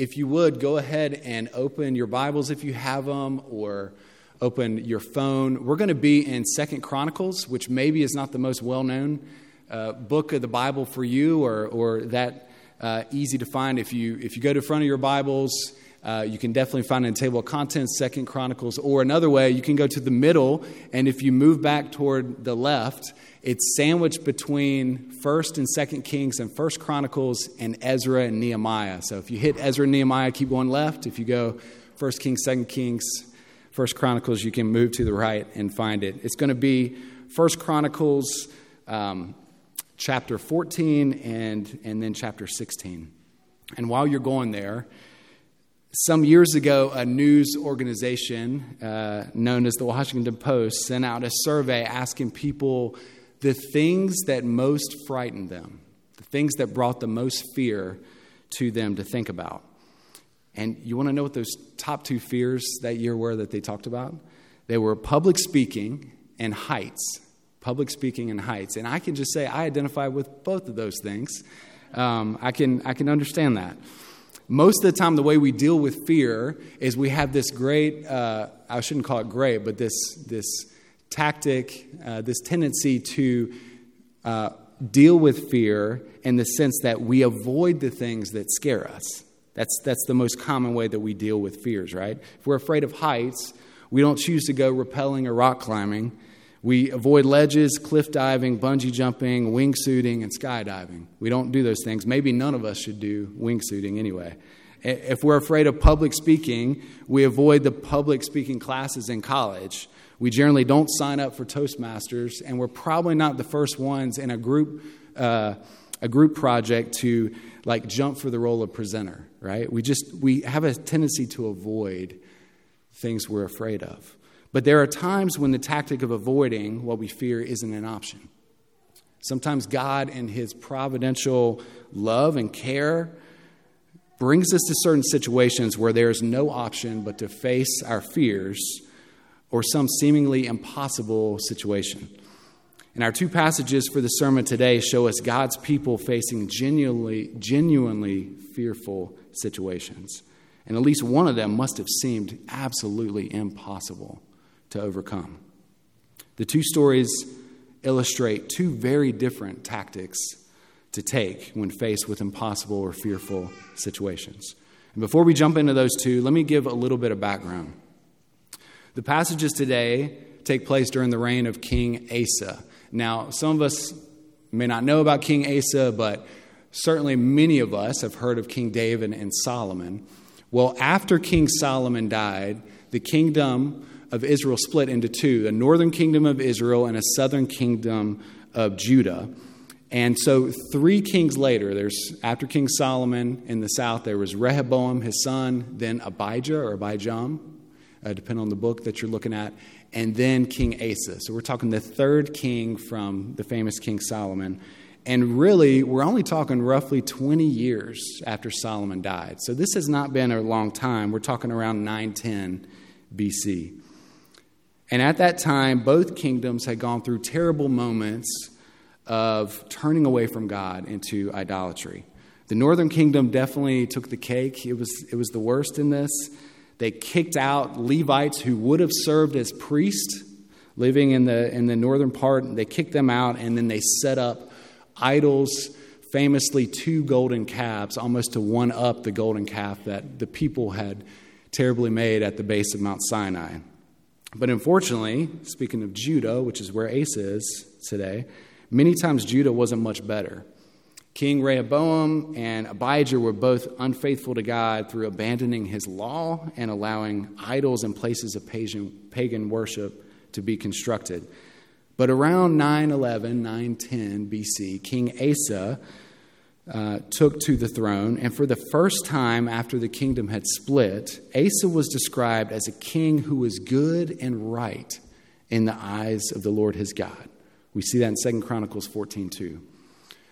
if you would, go ahead and open your Bibles if you have them, or open your phone. We're going to be in Second Chronicles, which maybe is not the most well known uh, book of the Bible for you, or, or that uh, easy to find. If you, if you go to front of your Bibles, uh, you can definitely find in table of contents, Second Chronicles, or another way, you can go to the middle, and if you move back toward the left, it's sandwiched between First and Second Kings and First Chronicles and Ezra and Nehemiah. So if you hit Ezra and Nehemiah, keep going left. If you go First Kings, Second Kings, First Chronicles, you can move to the right and find it. It's going to be First Chronicles um, chapter 14 and, and then chapter 16. And while you're going there, some years ago, a news organization uh, known as the Washington Post sent out a survey asking people the things that most frightened them, the things that brought the most fear to them to think about. And you want to know what those top two fears that year were that they talked about? They were public speaking and heights. Public speaking and heights. And I can just say I identify with both of those things. Um, I, can, I can understand that most of the time, the way we deal with fear is we have this great, uh, I shouldn't call it great, but this, this tactic, uh, this tendency to uh, deal with fear in the sense that we avoid the things that scare us. That's, that's the most common way that we deal with fears, right? If we're afraid of heights, we don't choose to go rappelling or rock climbing. We avoid ledges, cliff diving, bungee jumping, wingsuiting, and skydiving. We don't do those things. Maybe none of us should do wingsuiting anyway. If we're afraid of public speaking, we avoid the public speaking classes in college. We generally don't sign up for Toastmasters, and we're probably not the first ones in a group, uh, a group project to like jump for the role of presenter, right? We just we have a tendency to avoid things we're afraid of. But there are times when the tactic of avoiding what we fear isn't an option. Sometimes God, in His providential love and care, brings us to certain situations where there's no option but to face our fears or some seemingly impossible situation. And our two passages for the sermon today show us God's people facing genuinely, genuinely fearful situations. And at least one of them must have seemed absolutely impossible to overcome. The two stories illustrate two very different tactics to take when faced with impossible or fearful situations. And before we jump into those two, let me give a little bit of background. The passages today take place during the reign of King Asa. Now, some of us may not know about King Asa, but certainly many of us have heard of King David and Solomon. Well, after King Solomon died, the kingdom of Israel split into two the northern kingdom of Israel and a southern kingdom of Judah. And so, three kings later, there's after King Solomon in the south, there was Rehoboam, his son, then Abijah or Abijam, uh, depending on the book that you're looking at, and then King Asa. So, we're talking the third king from the famous King Solomon. And really, we're only talking roughly 20 years after Solomon died. So, this has not been a long time. We're talking around 910 BC. And at that time, both kingdoms had gone through terrible moments of turning away from God into idolatry. The northern kingdom definitely took the cake. It was, it was the worst in this. They kicked out Levites who would have served as priests living in the, in the northern part. They kicked them out, and then they set up idols, famously two golden calves, almost to one up the golden calf that the people had terribly made at the base of Mount Sinai. But unfortunately, speaking of Judah, which is where Asa is today, many times Judah wasn't much better. King Rehoboam and Abijah were both unfaithful to God through abandoning his law and allowing idols and places of pagan worship to be constructed. But around 911, 910 BC, King Asa uh, took to the throne, and for the first time after the kingdom had split, Asa was described as a king who was good and right in the eyes of the Lord his God. We see that in 2 Chronicles 14 2.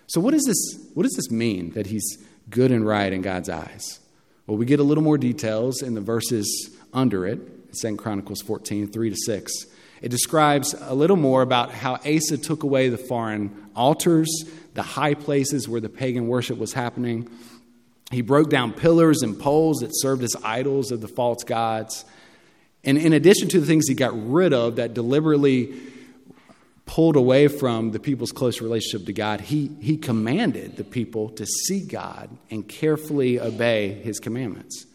So, what, is this, what does this mean that he's good and right in God's eyes? Well, we get a little more details in the verses under it, 2 Chronicles 14 3 to 6. It describes a little more about how Asa took away the foreign altars the high places where the pagan worship was happening. He broke down pillars and poles that served as idols of the false gods. And in addition to the things he got rid of that deliberately pulled away from the people's close relationship to God, he, he commanded the people to seek God and carefully obey his commandments.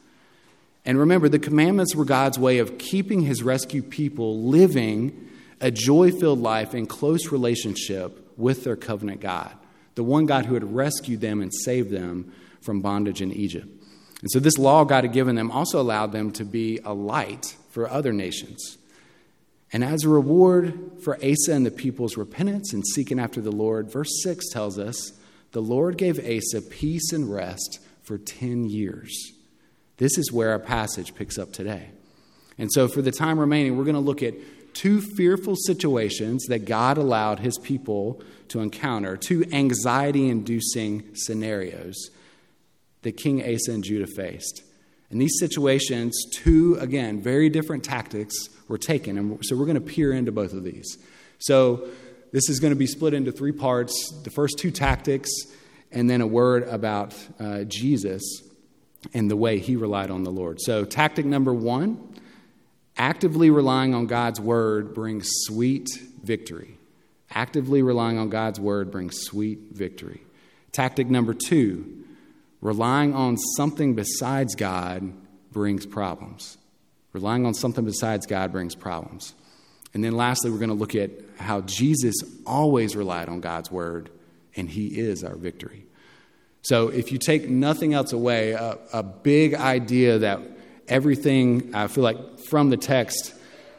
And remember, the commandments were God's way of keeping his rescued people living a joy filled life in close relationship with their covenant God, the one God who had rescued them and saved them from bondage in Egypt. And so, this law God had given them also allowed them to be a light for other nations. And as a reward for Asa and the people's repentance and seeking after the Lord, verse 6 tells us the Lord gave Asa peace and rest for 10 years. This is where our passage picks up today. And so, for the time remaining, we're going to look at two fearful situations that God allowed his people to encounter, two anxiety inducing scenarios that King Asa and Judah faced. In these situations, two, again, very different tactics were taken. And so we're going to peer into both of these. So this is going to be split into three parts the first two tactics, and then a word about uh, Jesus and the way he relied on the Lord. So, tactic number one actively relying on God's word brings sweet victory. Actively relying on God's word brings sweet victory. Tactic number two relying on something besides God brings problems. Relying on something besides God brings problems. And then lastly, we're going to look at how Jesus always relied on God's word, and he is our victory. So, if you take nothing else away, a, a big idea that everything I feel like from the text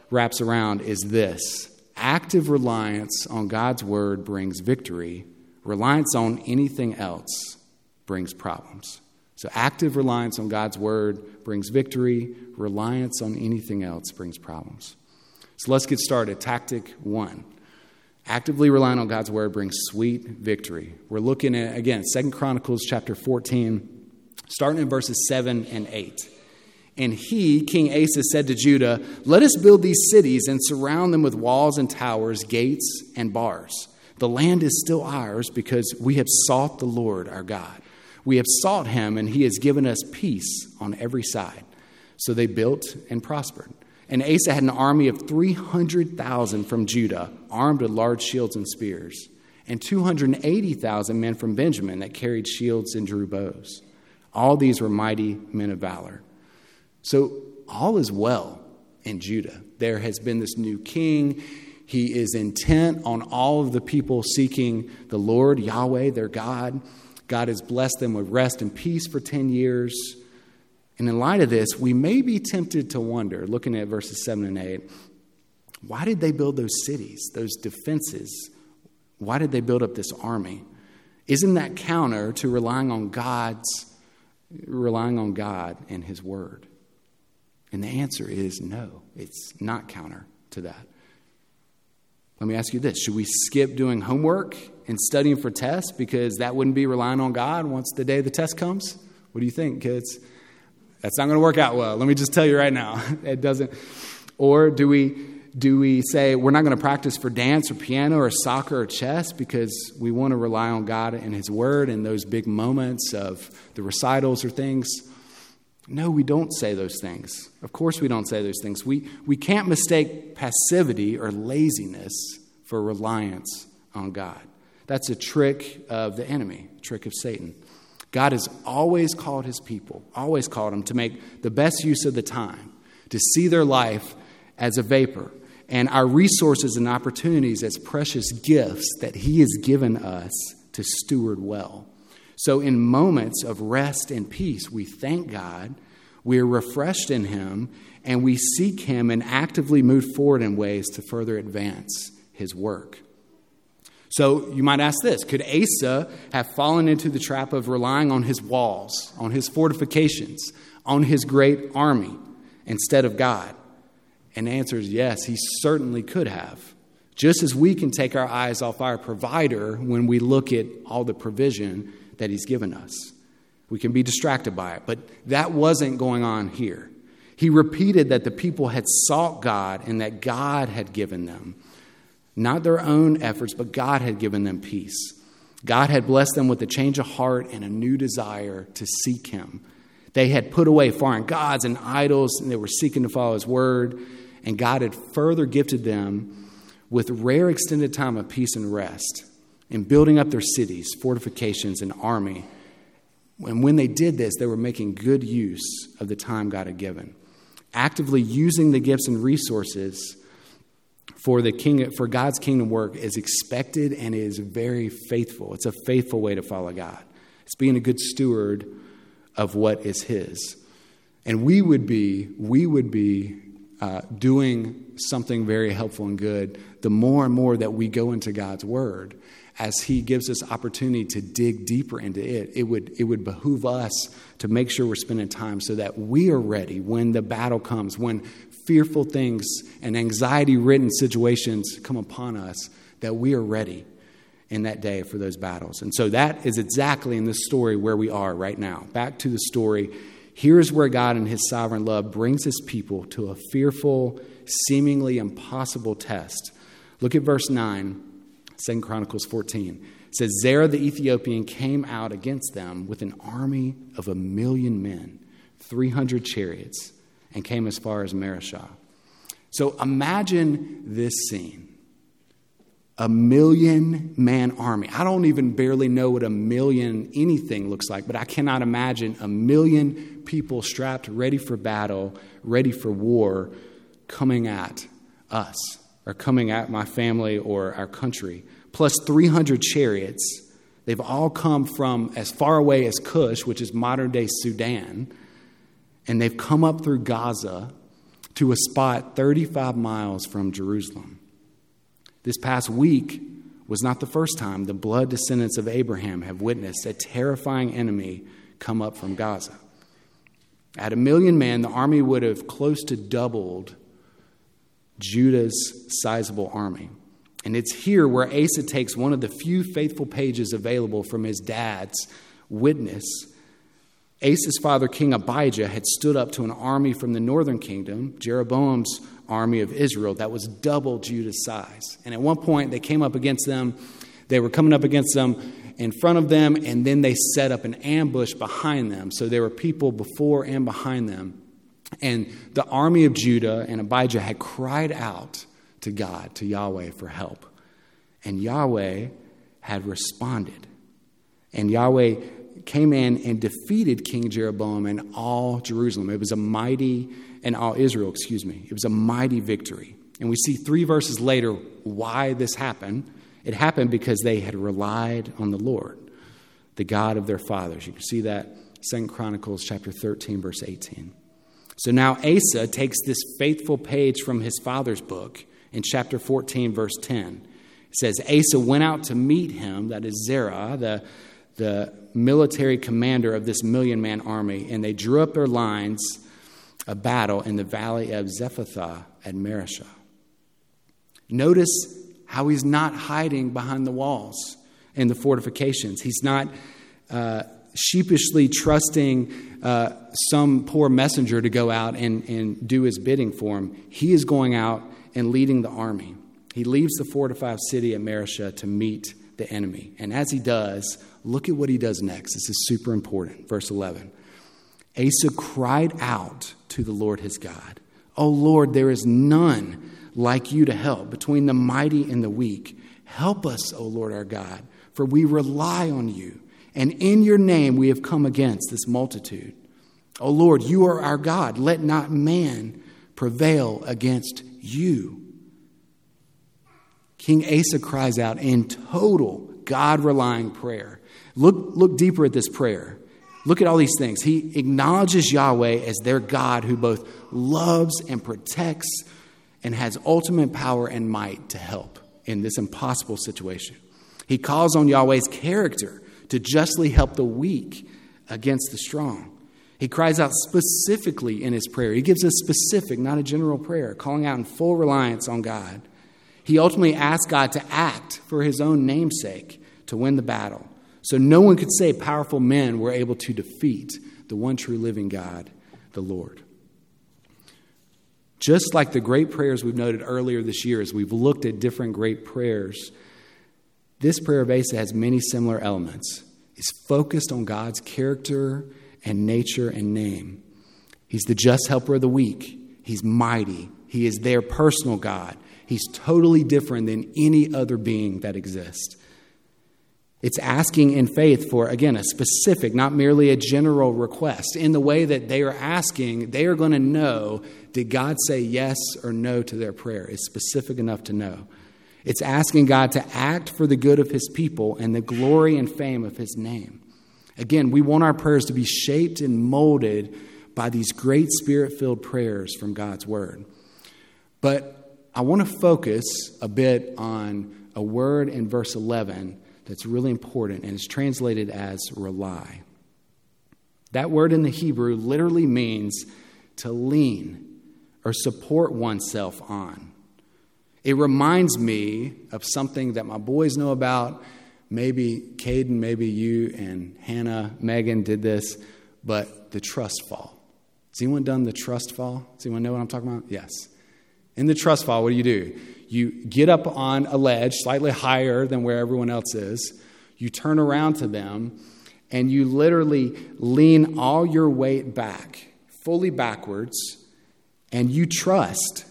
wraps around is this active reliance on God's word brings victory, reliance on anything else brings problems. So, active reliance on God's word brings victory, reliance on anything else brings problems. So, let's get started. Tactic one Actively relying on God's word brings sweet victory. We're looking at, again, Second Chronicles chapter 14, starting in verses 7 and 8. And he, King Asa, said to Judah, Let us build these cities and surround them with walls and towers, gates and bars. The land is still ours because we have sought the Lord our God. We have sought him, and he has given us peace on every side. So they built and prospered. And Asa had an army of 300,000 from Judah, armed with large shields and spears, and 280,000 men from Benjamin that carried shields and drew bows. All these were mighty men of valor. So all is well in Judah. There has been this new king. He is intent on all of the people seeking the Lord, Yahweh, their God. God has blessed them with rest and peace for 10 years. And in light of this, we may be tempted to wonder, looking at verses 7 and 8, why did they build those cities, those defenses? Why did they build up this army? Isn't that counter to relying on God's relying on God and his word? And the answer is no. It's not counter to that. Let me ask you this Should we skip doing homework and studying for tests because that wouldn't be relying on God once the day the test comes? What do you think, kids? That's not going to work out well. Let me just tell you right now. It doesn't. Or do we do we say we're not going to practice for dance or piano or soccer or chess because we want to rely on God and His Word in those big moments of the recitals or things? No, we don't say those things. Of course, we don't say those things. We, we can't mistake passivity or laziness for reliance on God. That's a trick of the enemy, a trick of Satan. God has always called his people, always called them to make the best use of the time, to see their life as a vapor, and our resources and opportunities as precious gifts that he has given us to steward well. So, in moments of rest and peace, we thank God, we are refreshed in him, and we seek him and actively move forward in ways to further advance his work. So you might ask this Could Asa have fallen into the trap of relying on his walls, on his fortifications, on his great army instead of God? And the answer is yes, he certainly could have. Just as we can take our eyes off our provider when we look at all the provision that he's given us. We can be distracted by it, but that wasn't going on here. He repeated that the people had sought God and that God had given them not their own efforts, but God had given them peace. God had blessed them with a change of heart and a new desire to seek Him. They had put away foreign gods and idols, and they were seeking to follow His word. And God had further gifted them with rare extended time of peace and rest in building up their cities, fortifications, and army. And when they did this, they were making good use of the time God had given, actively using the gifts and resources for the king for God's kingdom work is expected and is very faithful. It's a faithful way to follow God. It's being a good steward of what is His, and we would be we would be uh, doing something very helpful and good the more and more that we go into God's Word as he gives us opportunity to dig deeper into it, it would, it would behoove us to make sure we're spending time so that we are ready when the battle comes, when fearful things and anxiety ridden situations come upon us, that we are ready in that day for those battles. And so that is exactly in this story where we are right now. Back to the story. Here's where God, in His sovereign love, brings His people to a fearful, seemingly impossible test. Look at verse 9 Second Chronicles 14 it says, Zerah the Ethiopian came out against them with an army of a million men, 300 chariots, and came as far as Mareshah. So imagine this scene a million man army. I don't even barely know what a million anything looks like, but I cannot imagine a million people strapped, ready for battle, ready for war, coming at us are coming at my family or our country, plus 300 chariots. They've all come from as far away as Cush, which is modern day Sudan, and they've come up through Gaza to a spot 35 miles from Jerusalem. This past week was not the first time the blood descendants of Abraham have witnessed a terrifying enemy come up from Gaza. At a million men, the army would have close to doubled Judah's sizable army. And it's here where Asa takes one of the few faithful pages available from his dad's witness. Asa's father, King Abijah, had stood up to an army from the northern kingdom, Jeroboam's army of Israel, that was double Judah's size. And at one point, they came up against them. They were coming up against them in front of them, and then they set up an ambush behind them. So there were people before and behind them. And the army of Judah and Abijah had cried out to God, to Yahweh, for help. And Yahweh had responded. And Yahweh came in and defeated King Jeroboam and all Jerusalem. It was a mighty, and all Israel, excuse me. It was a mighty victory. And we see three verses later why this happened. It happened because they had relied on the Lord, the God of their fathers. You can see that Second Chronicles chapter 13, verse 18. So now Asa takes this faithful page from his father's book in chapter 14, verse 10. It says, Asa went out to meet him, that is Zerah, the, the military commander of this million man army, and they drew up their lines of battle in the valley of Zephathah at Mareshah. Notice how he's not hiding behind the walls and the fortifications. He's not uh, sheepishly trusting uh, some poor messenger to go out and, and do his bidding for him. He is going out and leading the army. He leaves the fortified city at Mareshah to meet the enemy. And as he does, look at what he does next. This is super important. Verse 11 Asa cried out to the Lord his God, O Lord, there is none like you to help between the mighty and the weak. Help us, O Lord our God, for we rely on you and in your name we have come against this multitude. O Lord, you are our God. Let not man prevail against you. King Asa cries out in total God relying prayer. Look, look deeper at this prayer. Look at all these things. He acknowledges Yahweh as their God who both loves and protects and has ultimate power and might to help in this impossible situation. He calls on Yahweh's character to justly help the weak against the strong. He cries out specifically in his prayer. He gives a specific, not a general prayer, calling out in full reliance on God. He ultimately asks God to act for his own namesake to win the battle. So no one could say powerful men were able to defeat the one true living God, the Lord. Just like the great prayers we've noted earlier this year, as we've looked at different great prayers, This prayer of Asa has many similar elements. It's focused on God's character and nature and name. He's the just helper of the weak. He's mighty. He is their personal God. He's totally different than any other being that exists. It's asking in faith for, again, a specific, not merely a general request. In the way that they are asking, they are going to know did God say yes or no to their prayer? It's specific enough to know. It's asking God to act for the good of his people and the glory and fame of his name. Again, we want our prayers to be shaped and molded by these great spirit filled prayers from God's word. But I want to focus a bit on a word in verse 11 that's really important and is translated as rely. That word in the Hebrew literally means to lean or support oneself on. It reminds me of something that my boys know about. Maybe Caden, maybe you and Hannah, Megan did this, but the trust fall. Has anyone done the trust fall? Does anyone know what I'm talking about? Yes. In the trust fall, what do you do? You get up on a ledge slightly higher than where everyone else is. You turn around to them and you literally lean all your weight back, fully backwards, and you trust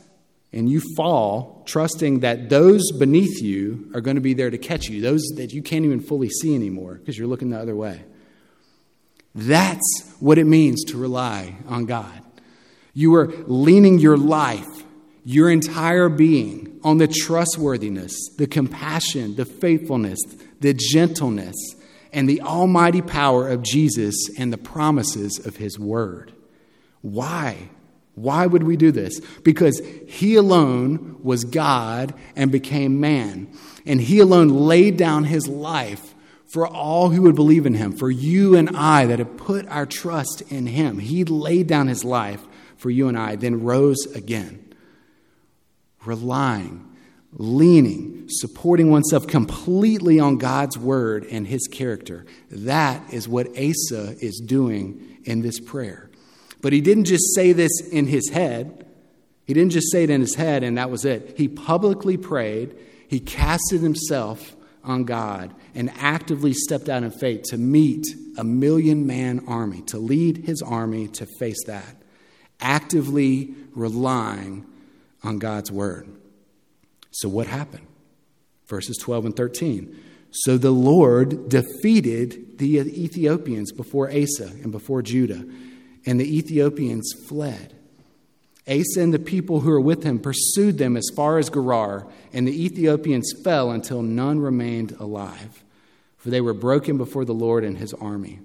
and you fall, trusting that those beneath you are going to be there to catch you, those that you can't even fully see anymore because you're looking the other way. That's what it means to rely on God. You are leaning your life, your entire being, on the trustworthiness, the compassion, the faithfulness, the gentleness, and the almighty power of Jesus and the promises of his word. Why? Why would we do this? Because he alone was God and became man. And he alone laid down his life for all who would believe in him, for you and I that have put our trust in him. He laid down his life for you and I, then rose again, relying, leaning, supporting oneself completely on God's word and his character. That is what Asa is doing in this prayer. But he didn't just say this in his head. He didn't just say it in his head and that was it. He publicly prayed, he casted himself on God and actively stepped out in faith to meet a million man army, to lead his army to face that, actively relying on God's word. So, what happened? Verses 12 and 13. So the Lord defeated the Ethiopians before Asa and before Judah and the Ethiopians fled. Asa and the people who were with him pursued them as far as Gerar, and the Ethiopians fell until none remained alive, for they were broken before the Lord and his army.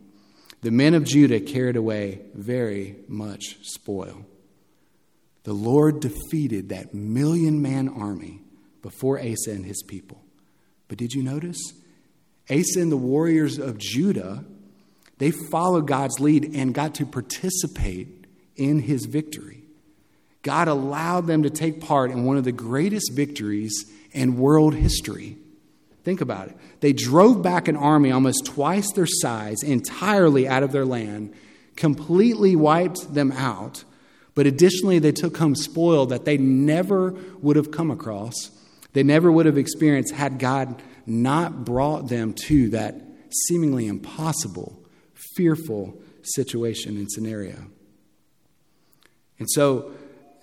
The men of Judah carried away very much spoil. The Lord defeated that million man army before Asa and his people. But did you notice? Asa and the warriors of Judah they followed God's lead and got to participate in his victory. God allowed them to take part in one of the greatest victories in world history. Think about it. They drove back an army almost twice their size entirely out of their land, completely wiped them out, but additionally, they took home spoil that they never would have come across, they never would have experienced had God not brought them to that seemingly impossible fearful situation and scenario. And so,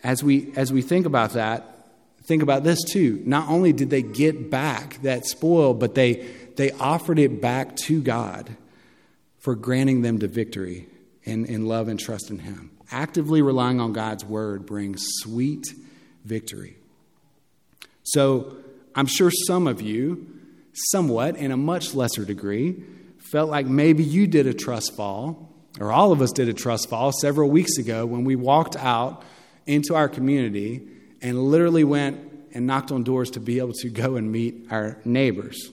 as we, as we think about that, think about this too. Not only did they get back that spoil, but they, they offered it back to God for granting them to victory in, in love and trust in Him. Actively relying on God's word brings sweet victory. So, I'm sure some of you, somewhat in a much lesser degree, felt like maybe you did a trust fall, or all of us did a trust fall several weeks ago when we walked out into our community and literally went and knocked on doors to be able to go and meet our neighbors.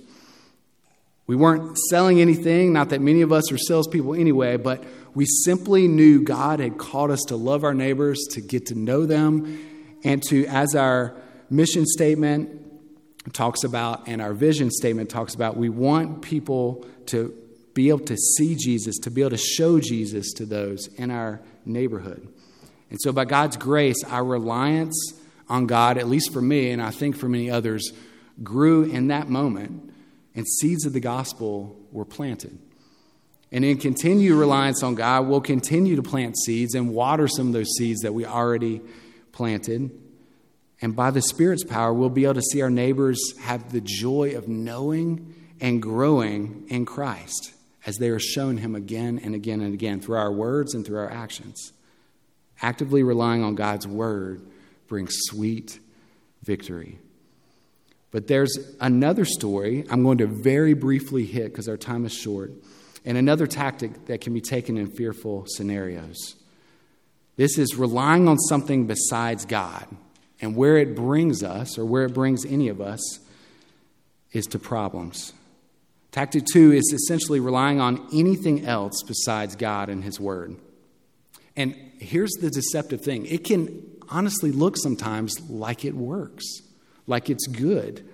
We weren't selling anything, not that many of us are salespeople anyway, but we simply knew God had called us to love our neighbors, to get to know them, and to, as our mission statement talks about and our vision statement talks about, we want people to be able to see Jesus, to be able to show Jesus to those in our neighborhood. And so, by God's grace, our reliance on God, at least for me, and I think for many others, grew in that moment and seeds of the gospel were planted. And in continued reliance on God, we'll continue to plant seeds and water some of those seeds that we already planted. And by the Spirit's power, we'll be able to see our neighbors have the joy of knowing and growing in Christ as they are shown Him again and again and again through our words and through our actions. Actively relying on God's Word brings sweet victory. But there's another story I'm going to very briefly hit because our time is short, and another tactic that can be taken in fearful scenarios. This is relying on something besides God. And where it brings us, or where it brings any of us, is to problems. Tactic two is essentially relying on anything else besides God and His Word. And here's the deceptive thing it can honestly look sometimes like it works like it's good.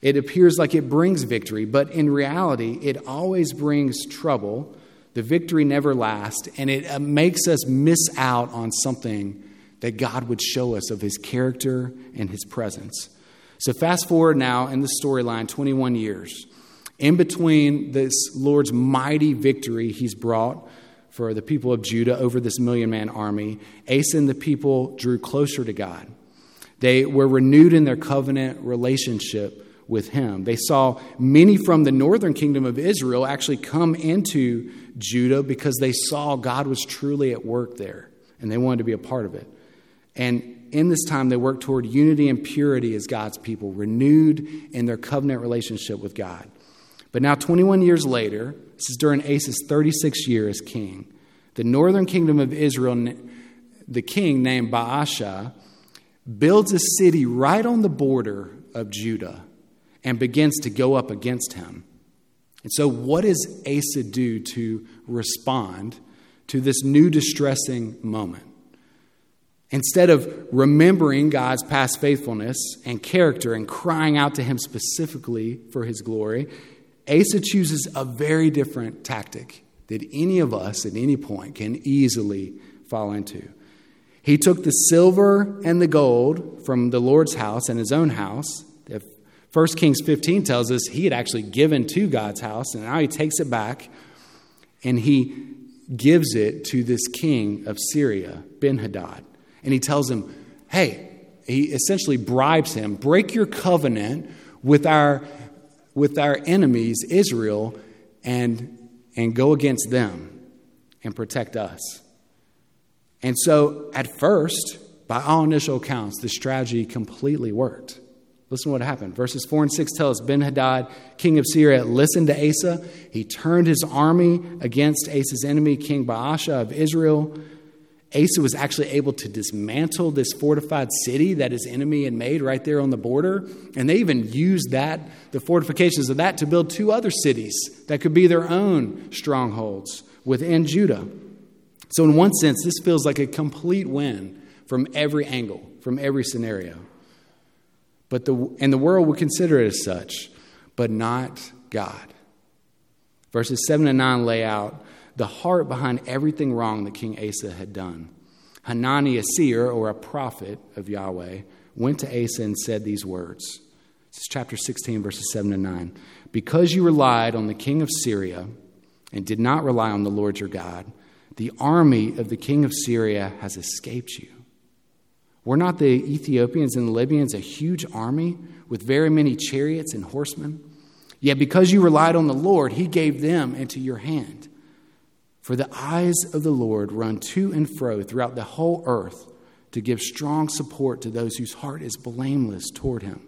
It appears like it brings victory, but in reality, it always brings trouble. The victory never lasts, and it uh, makes us miss out on something that God would show us of his character and his presence. So, fast forward now in the storyline 21 years. In between this Lord's mighty victory he's brought for the people of Judah over this million man army, Asa and the people drew closer to God. They were renewed in their covenant relationship with him. They saw many from the northern kingdom of Israel actually come into Judah because they saw God was truly at work there and they wanted to be a part of it. And in this time, they worked toward unity and purity as God's people, renewed in their covenant relationship with God. But now, 21 years later, this is during Asa's 36th year as king, the northern kingdom of Israel, the king named Baasha, builds a city right on the border of Judah and begins to go up against him. And so, what does Asa do to respond to this new distressing moment? Instead of remembering God's past faithfulness and character and crying out to him specifically for his glory, Asa chooses a very different tactic that any of us at any point can easily fall into. He took the silver and the gold from the Lord's house and his own house. 1 Kings 15 tells us he had actually given to God's house, and now he takes it back and he gives it to this king of Syria, Ben Hadad. And he tells him, Hey, he essentially bribes him, break your covenant with our, with our enemies, Israel, and, and go against them and protect us. And so, at first, by all initial accounts, the strategy completely worked. Listen to what happened. Verses 4 and 6 tell us Ben Hadad, king of Syria, listened to Asa. He turned his army against Asa's enemy, King Baasha of Israel. Asa was actually able to dismantle this fortified city that his enemy had made right there on the border. And they even used that, the fortifications of that, to build two other cities that could be their own strongholds within Judah. So, in one sense, this feels like a complete win from every angle, from every scenario. But the, and the world would consider it as such, but not God. Verses 7 and 9 lay out the heart behind everything wrong that King Asa had done. Hanani, a seer or a prophet of Yahweh, went to Asa and said these words. This is chapter 16, verses 7 and 9. Because you relied on the king of Syria and did not rely on the Lord your God, the army of the king of Syria has escaped you. Were not the Ethiopians and the Libyans a huge army with very many chariots and horsemen? Yet because you relied on the Lord, he gave them into your hand. For the eyes of the Lord run to and fro throughout the whole earth to give strong support to those whose heart is blameless toward him.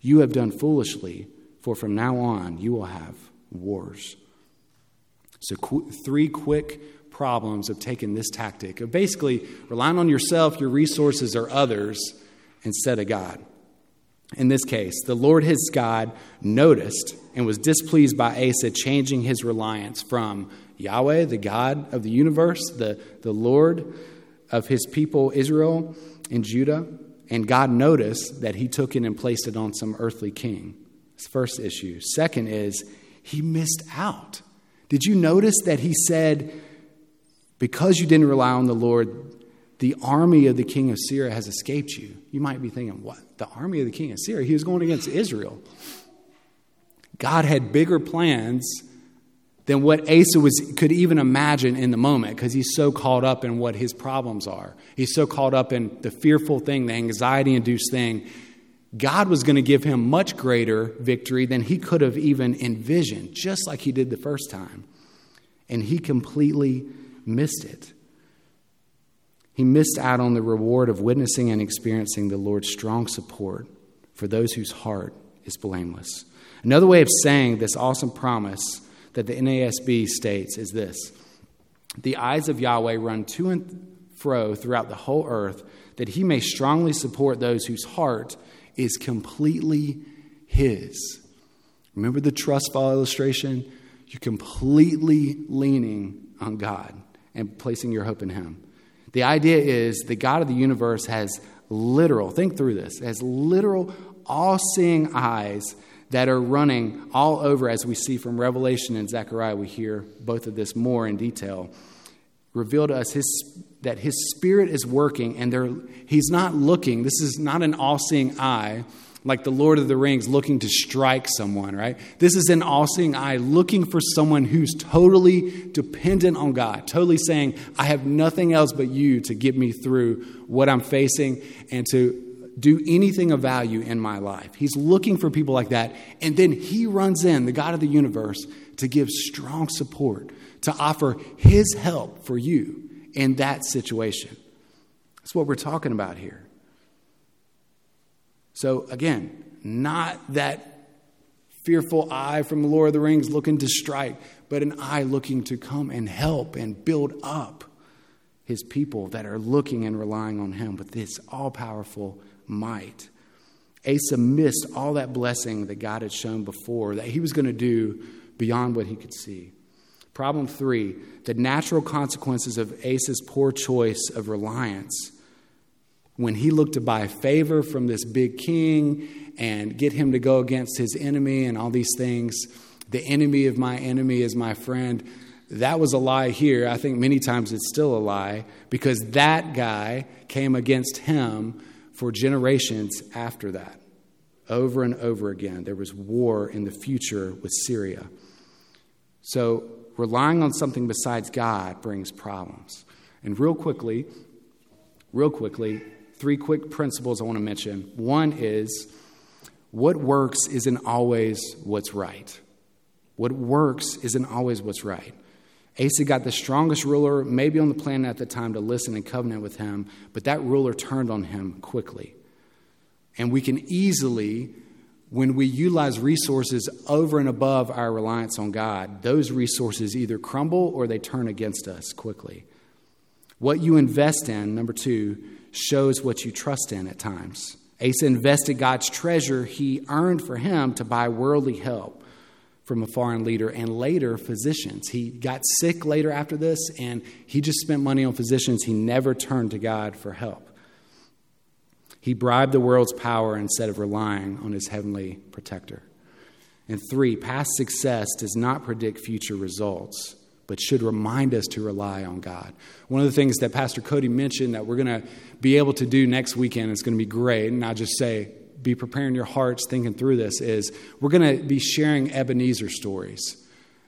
You have done foolishly, for from now on you will have wars. So, qu- three quick problems of taking this tactic of basically relying on yourself, your resources, or others instead of God. In this case, the Lord his God noticed and was displeased by Asa changing his reliance from Yahweh, the God of the universe, the, the Lord of his people Israel and Judah, and God noticed that he took it and placed it on some earthly king. That's first issue. Second is he missed out. Did you notice that he said, because you didn't rely on the Lord, the army of the king of Syria has escaped you. You might be thinking, what? The army of the king of Syria? He was going against Israel. God had bigger plans than what Asa was, could even imagine in the moment because he's so caught up in what his problems are. He's so caught up in the fearful thing, the anxiety induced thing. God was going to give him much greater victory than he could have even envisioned, just like he did the first time. And he completely missed it. He missed out on the reward of witnessing and experiencing the Lord's strong support for those whose heart is blameless. Another way of saying this awesome promise that the NASB states is this The eyes of Yahweh run to and fro throughout the whole earth, that he may strongly support those whose heart is completely his. Remember the trust fall illustration? You're completely leaning on God and placing your hope in him. The idea is the God of the universe has literal, think through this, has literal, all seeing eyes that are running all over, as we see from Revelation and Zechariah. We hear both of this more in detail. Reveal to us his, that his spirit is working and he's not looking. This is not an all seeing eye like the Lord of the Rings looking to strike someone, right? This is an all seeing eye looking for someone who's totally dependent on God, totally saying, I have nothing else but you to get me through what I'm facing and to do anything of value in my life. He's looking for people like that. And then he runs in, the God of the universe, to give strong support, to offer his help for you in that situation. That's what we're talking about here. So, again, not that fearful eye from the Lord of the Rings looking to strike, but an eye looking to come and help and build up his people that are looking and relying on him with this all powerful might. Asa missed all that blessing that God had shown before, that he was going to do beyond what he could see. Problem three the natural consequences of Asa's poor choice of reliance when he looked to buy favor from this big king and get him to go against his enemy and all these things. The enemy of my enemy is my friend. That was a lie here. I think many times it's still a lie because that guy came against him for generations after that. Over and over again, there was war in the future with Syria. So, relying on something besides God brings problems. And real quickly, real quickly, three quick principles I want to mention. One is what works isn't always what's right. What works isn't always what's right. Asa got the strongest ruler, maybe on the planet at the time, to listen and covenant with him, but that ruler turned on him quickly. And we can easily, when we utilize resources over and above our reliance on God, those resources either crumble or they turn against us quickly. What you invest in, number two, shows what you trust in at times. Asa invested God's treasure he earned for him to buy worldly help from a foreign leader and later physicians. He got sick later after this and he just spent money on physicians. He never turned to God for help. He bribed the world's power instead of relying on his heavenly protector. And three, past success does not predict future results, but should remind us to rely on God. One of the things that Pastor Cody mentioned that we're going to be able to do next weekend, it's going to be great, and not just say, be preparing your hearts, thinking through this, is we're going to be sharing Ebenezer stories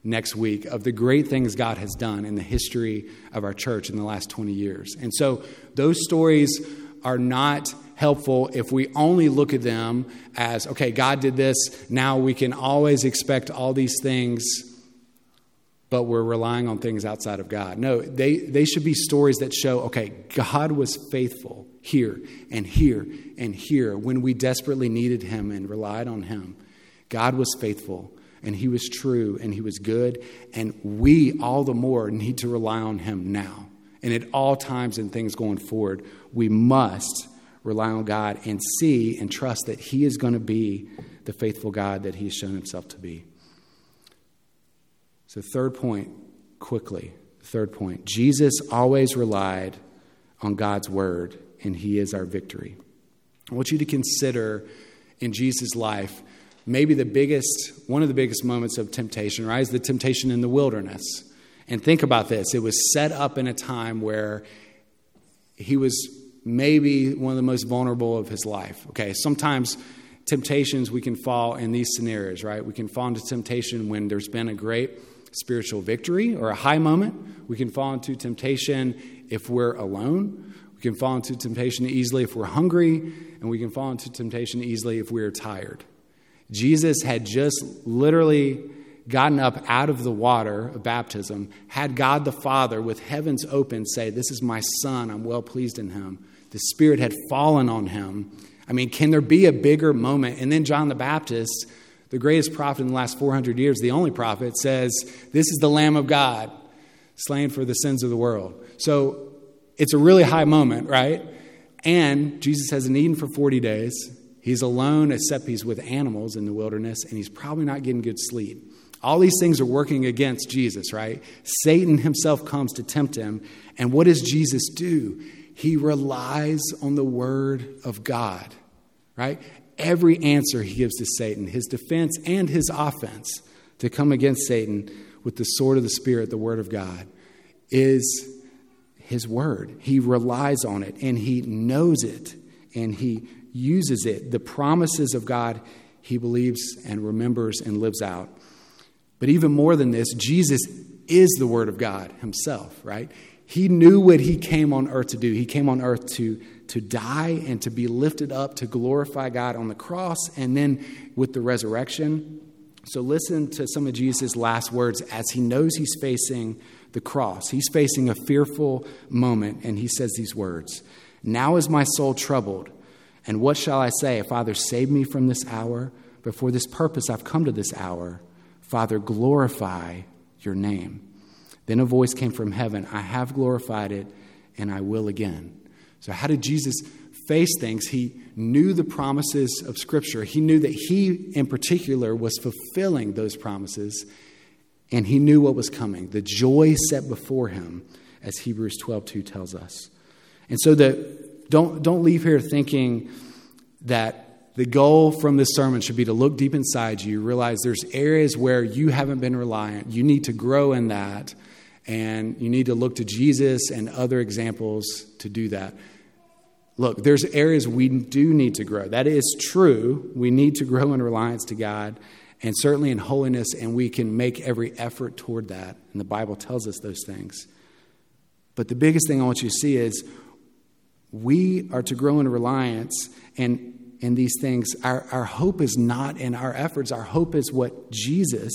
next week of the great things God has done in the history of our church in the last 20 years. And so those stories are not helpful if we only look at them as, okay, God did this, now we can always expect all these things, but we're relying on things outside of God. No, they, they should be stories that show, okay, God was faithful here and here and here when we desperately needed Him and relied on Him. God was faithful and He was true and He was good, and we all the more need to rely on Him now. And at all times and things going forward, we must rely on God and see and trust that He is going to be the faithful God that He has shown Himself to be. So, third point, quickly, third point Jesus always relied on God's word and He is our victory. I want you to consider in Jesus' life maybe the biggest, one of the biggest moments of temptation, right? Is the temptation in the wilderness. And think about this it was set up in a time where he was maybe one of the most vulnerable of his life. Okay, sometimes temptations we can fall in these scenarios, right? We can fall into temptation when there's been a great spiritual victory or a high moment. We can fall into temptation if we're alone. We can fall into temptation easily if we're hungry, and we can fall into temptation easily if we're tired. Jesus had just literally gotten up out of the water of baptism, had God the Father with heavens open say, This is my Son, I'm well pleased in him. The Spirit had fallen on him. I mean, can there be a bigger moment? And then John the Baptist, the greatest prophet in the last 400 years, the only prophet, says, This is the Lamb of God, slain for the sins of the world. So it's a really high moment, right? And Jesus hasn't eaten for 40 days. He's alone, except he's with animals in the wilderness, and he's probably not getting good sleep. All these things are working against Jesus, right? Satan himself comes to tempt him. And what does Jesus do? He relies on the word of God, right? Every answer he gives to Satan, his defense and his offense to come against Satan with the sword of the Spirit, the word of God, is his word. He relies on it and he knows it and he uses it. The promises of God he believes and remembers and lives out. But even more than this, Jesus is the Word of God Himself, right? He knew what He came on earth to do. He came on earth to, to die and to be lifted up, to glorify God on the cross, and then with the resurrection. So listen to some of Jesus' last words as He knows He's facing the cross. He's facing a fearful moment, and He says these words Now is my soul troubled. And what shall I say? Father, save me from this hour. But for this purpose I've come to this hour. Father, glorify your name. Then a voice came from heaven I have glorified it, and I will again. So, how did Jesus face things? He knew the promises of Scripture. He knew that he, in particular, was fulfilling those promises, and he knew what was coming the joy set before him, as Hebrews 12 2 tells us. And so, the, don't, don't leave here thinking that the goal from this sermon should be to look deep inside you, realize there's areas where you haven't been reliant. You need to grow in that, and you need to look to Jesus and other examples to do that. Look, there's areas we do need to grow. That is true. We need to grow in reliance to God and certainly in holiness, and we can make every effort toward that. And the Bible tells us those things. But the biggest thing I want you to see is we are to grow in reliance, and in these things, our, our hope is not in our efforts. Our hope is what Jesus,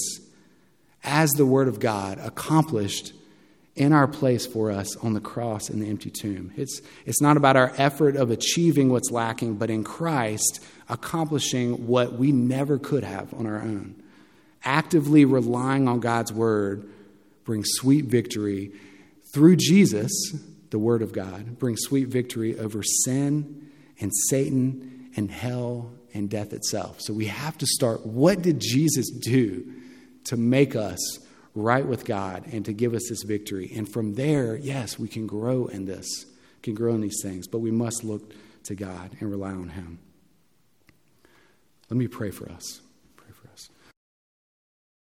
as the Word of God, accomplished in our place for us on the cross in the empty tomb. It's, it's not about our effort of achieving what's lacking, but in Christ accomplishing what we never could have on our own. Actively relying on God's Word brings sweet victory through Jesus, the Word of God, brings sweet victory over sin and Satan and hell and death itself. So we have to start what did Jesus do to make us right with God and to give us this victory? And from there, yes, we can grow in this, can grow in these things, but we must look to God and rely on Him. Let me pray for us.